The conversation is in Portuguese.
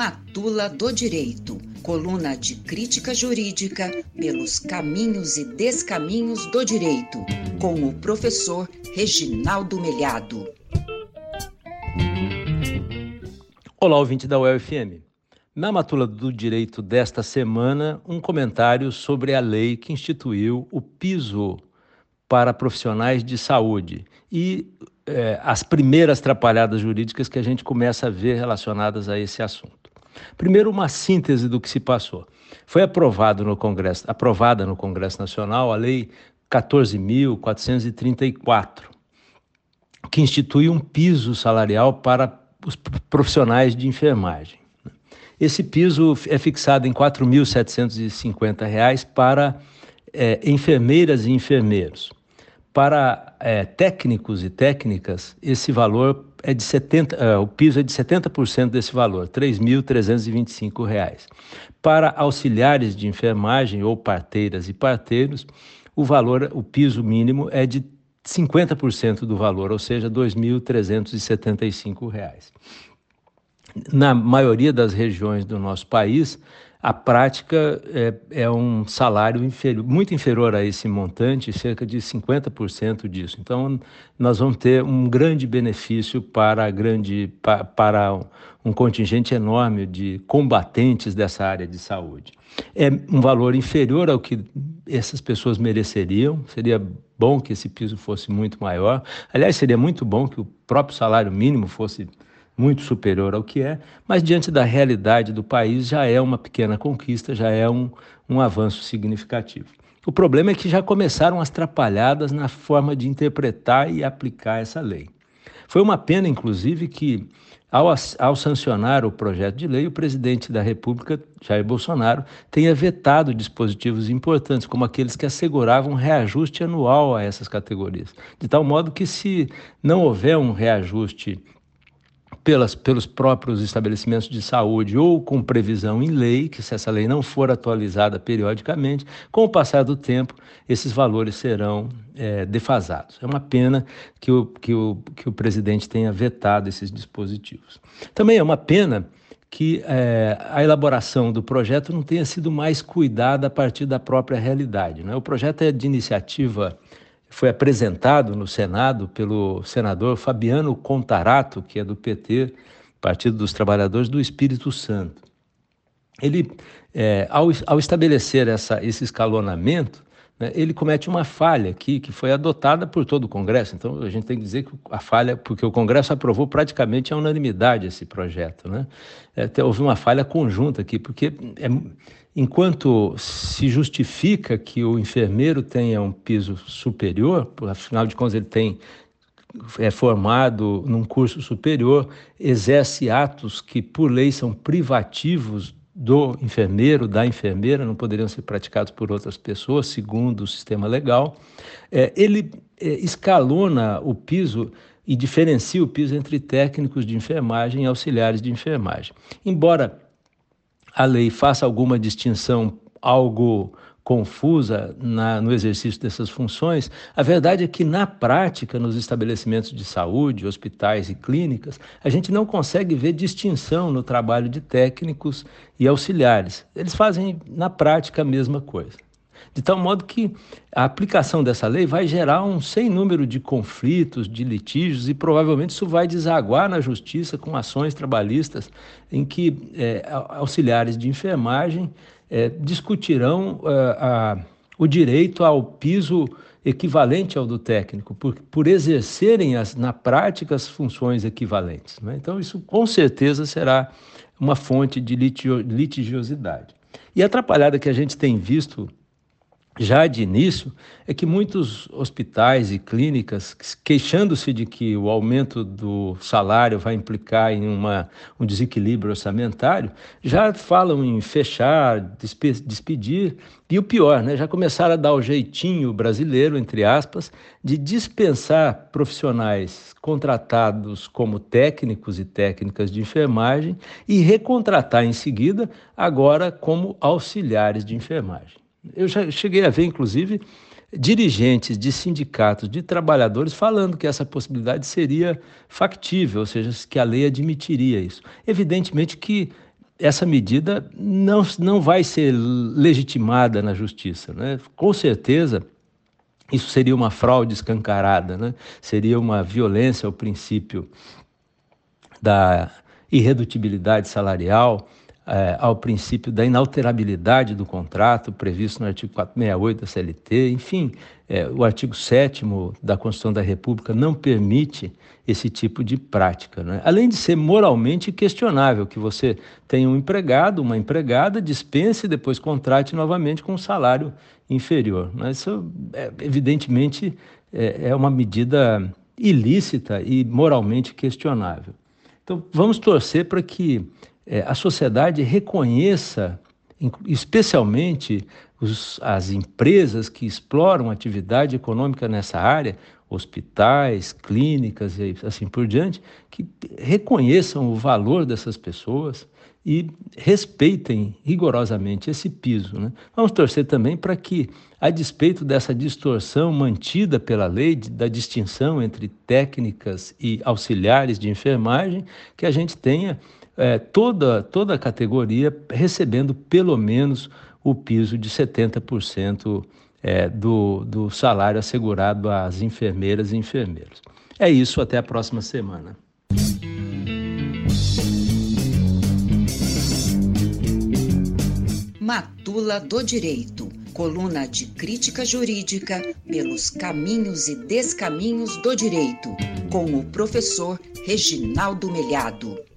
Matula do Direito, coluna de crítica jurídica pelos caminhos e descaminhos do direito, com o professor Reginaldo Melhado. Olá, ouvinte da UFM. Na Matula do Direito desta semana, um comentário sobre a lei que instituiu o piso para profissionais de saúde e é, as primeiras trapalhadas jurídicas que a gente começa a ver relacionadas a esse assunto. Primeiro, uma síntese do que se passou. Foi aprovado no Congresso, aprovada no Congresso Nacional a Lei 14.434, que institui um piso salarial para os profissionais de enfermagem. Esse piso é fixado em R$ 4.750 para é, enfermeiras e enfermeiros. Para é, técnicos e técnicas, esse valor é de 70, é, o piso é de 70% desse valor, R$ 3.325. Para auxiliares de enfermagem ou parteiras e parteiros, o valor, o piso mínimo é de 50% do valor, ou seja, R$ 2.375. Na maioria das regiões do nosso país, a prática é, é um salário inferior, muito inferior a esse montante, cerca de 50% disso. Então, nós vamos ter um grande benefício para, grande, pa, para um contingente enorme de combatentes dessa área de saúde. É um valor inferior ao que essas pessoas mereceriam, seria bom que esse piso fosse muito maior. Aliás, seria muito bom que o próprio salário mínimo fosse muito superior ao que é, mas diante da realidade do país já é uma pequena conquista, já é um, um avanço significativo. O problema é que já começaram as trapalhadas na forma de interpretar e aplicar essa lei. Foi uma pena, inclusive, que ao, ao, sancionar o projeto de lei, o presidente da República, Jair Bolsonaro, tenha vetado dispositivos importantes, como aqueles que asseguravam reajuste anual a essas categorias. De tal modo que, se não houver um reajuste pelas, pelos próprios estabelecimentos de saúde ou com previsão em lei, que se essa lei não for atualizada periodicamente, com o passar do tempo, esses valores serão é, defasados. É uma pena que o, que, o, que o presidente tenha vetado esses dispositivos. Também é uma pena que é, a elaboração do projeto não tenha sido mais cuidada a partir da própria realidade. Né? O projeto é de iniciativa foi apresentado no Senado pelo senador Fabiano Contarato, que é do PT, Partido dos Trabalhadores do Espírito Santo. Ele, é, ao, ao, estabelecer essa, esse escalonamento, né, ele comete uma falha aqui, que foi adotada por todo o Congresso. Então, a gente tem que dizer que a falha, porque o Congresso aprovou praticamente a unanimidade esse projeto. Né? É, houve uma falha conjunta aqui, porque é, enquanto se justifica que o enfermeiro tenha um piso superior, afinal de contas ele tem é formado num curso superior, exerce atos que por lei são privativos do enfermeiro, da enfermeira, não poderiam ser praticados por outras pessoas, segundo o sistema legal. É, ele é, escalona o piso e diferencia o piso entre técnicos de enfermagem e auxiliares de enfermagem. Embora a lei faça alguma distinção algo confusa na, no exercício dessas funções, a verdade é que, na prática, nos estabelecimentos de saúde, hospitais e clínicas, a gente não consegue ver distinção no trabalho de técnicos e auxiliares. Eles fazem, na prática, a mesma coisa. De tal modo que a aplicação dessa lei vai gerar um sem número de conflitos, de litígios, e provavelmente isso vai desaguar na justiça com ações trabalhistas em que é, auxiliares de enfermagem é, discutirão é, a, o direito ao piso equivalente ao do técnico, por, por exercerem as, na prática as funções equivalentes. Né? Então, isso com certeza será uma fonte de litigiosidade. E a atrapalhada que a gente tem visto já de início, é que muitos hospitais e clínicas, queixando-se de que o aumento do salário vai implicar em uma, um desequilíbrio orçamentário, já falam em fechar, despedir, e o pior, né, já começaram a dar o jeitinho brasileiro, entre aspas, de dispensar profissionais contratados como técnicos e técnicas de enfermagem e recontratar em seguida, agora como auxiliares de enfermagem. Eu já cheguei a ver, inclusive, dirigentes de sindicatos de trabalhadores falando que essa possibilidade seria factível, ou seja, que a lei admitiria isso. Evidentemente que essa medida não, não vai ser legitimada na justiça. Né? Com certeza, isso seria uma fraude escancarada, né? seria uma violência ao princípio da irredutibilidade salarial, é, ao princípio da inalterabilidade do contrato previsto no artigo 468 da CLT, enfim, é, o artigo 7 da Constituição da República não permite esse tipo de prática. Né? Além de ser moralmente questionável que você tenha um empregado, uma empregada, dispense e depois contrate novamente com um salário inferior. Né? Isso, é, evidentemente, é, é uma medida ilícita e moralmente questionável. Então, vamos torcer para que é, a sociedade reconheça, especialmente os, as empresas que exploram atividade econômica nessa área, hospitais, clínicas e assim por diante, que reconheçam o valor dessas pessoas e respeitem rigorosamente esse piso. Né? Vamos torcer também para que, a despeito dessa distorção mantida pela lei da distinção entre técnicas e auxiliares de enfermagem, que a gente tenha é, toda, toda a categoria recebendo pelo menos o piso de 70% é, do, do salário assegurado às enfermeiras e enfermeiros. É isso, até a próxima semana. Matula do Direito, coluna de crítica jurídica pelos caminhos e descaminhos do direito, com o professor Reginaldo Melhado.